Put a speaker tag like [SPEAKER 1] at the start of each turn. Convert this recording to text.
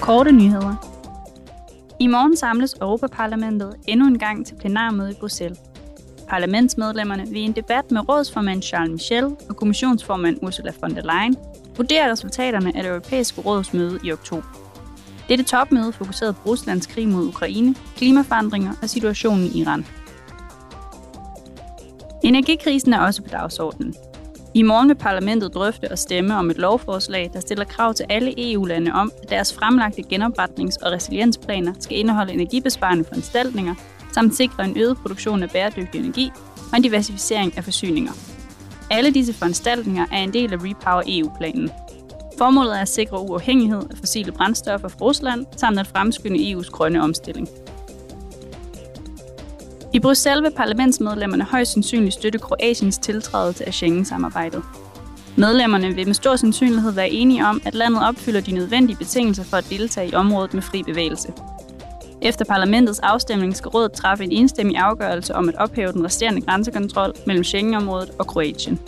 [SPEAKER 1] Korte nyheder. I morgen samles Europaparlamentet endnu en gang til plenarmøde i Bruxelles. Parlamentsmedlemmerne vil i en debat med rådsformand Charles Michel og kommissionsformand Ursula von der Leyen vurdere resultaterne af det europæiske rådsmøde i oktober. Dette topmøde fokuserede på Ruslands krig mod Ukraine, klimaforandringer og situationen i Iran. Energikrisen er også på dagsordenen. I morgen vil parlamentet drøfte og stemme om et lovforslag, der stiller krav til alle EU-lande om, at deres fremlagte genopretnings- og resiliensplaner skal indeholde energibesparende foranstaltninger, samt sikre en øget produktion af bæredygtig energi og en diversificering af forsyninger. Alle disse foranstaltninger er en del af Repower EU-planen. Formålet er at sikre uafhængighed af fossile brændstoffer fra Rusland, samt at fremskynde EU's grønne omstilling. I Bruxelles vil parlamentsmedlemmerne højst sandsynligt støtte Kroatiens tiltrædelse af Schengen-samarbejdet. Medlemmerne vil med stor sandsynlighed være enige om, at landet opfylder de nødvendige betingelser for at deltage i området med fri bevægelse. Efter parlamentets afstemning skal rådet træffe en enstemmig afgørelse om at ophæve den resterende grænsekontrol mellem Schengenområdet og Kroatien.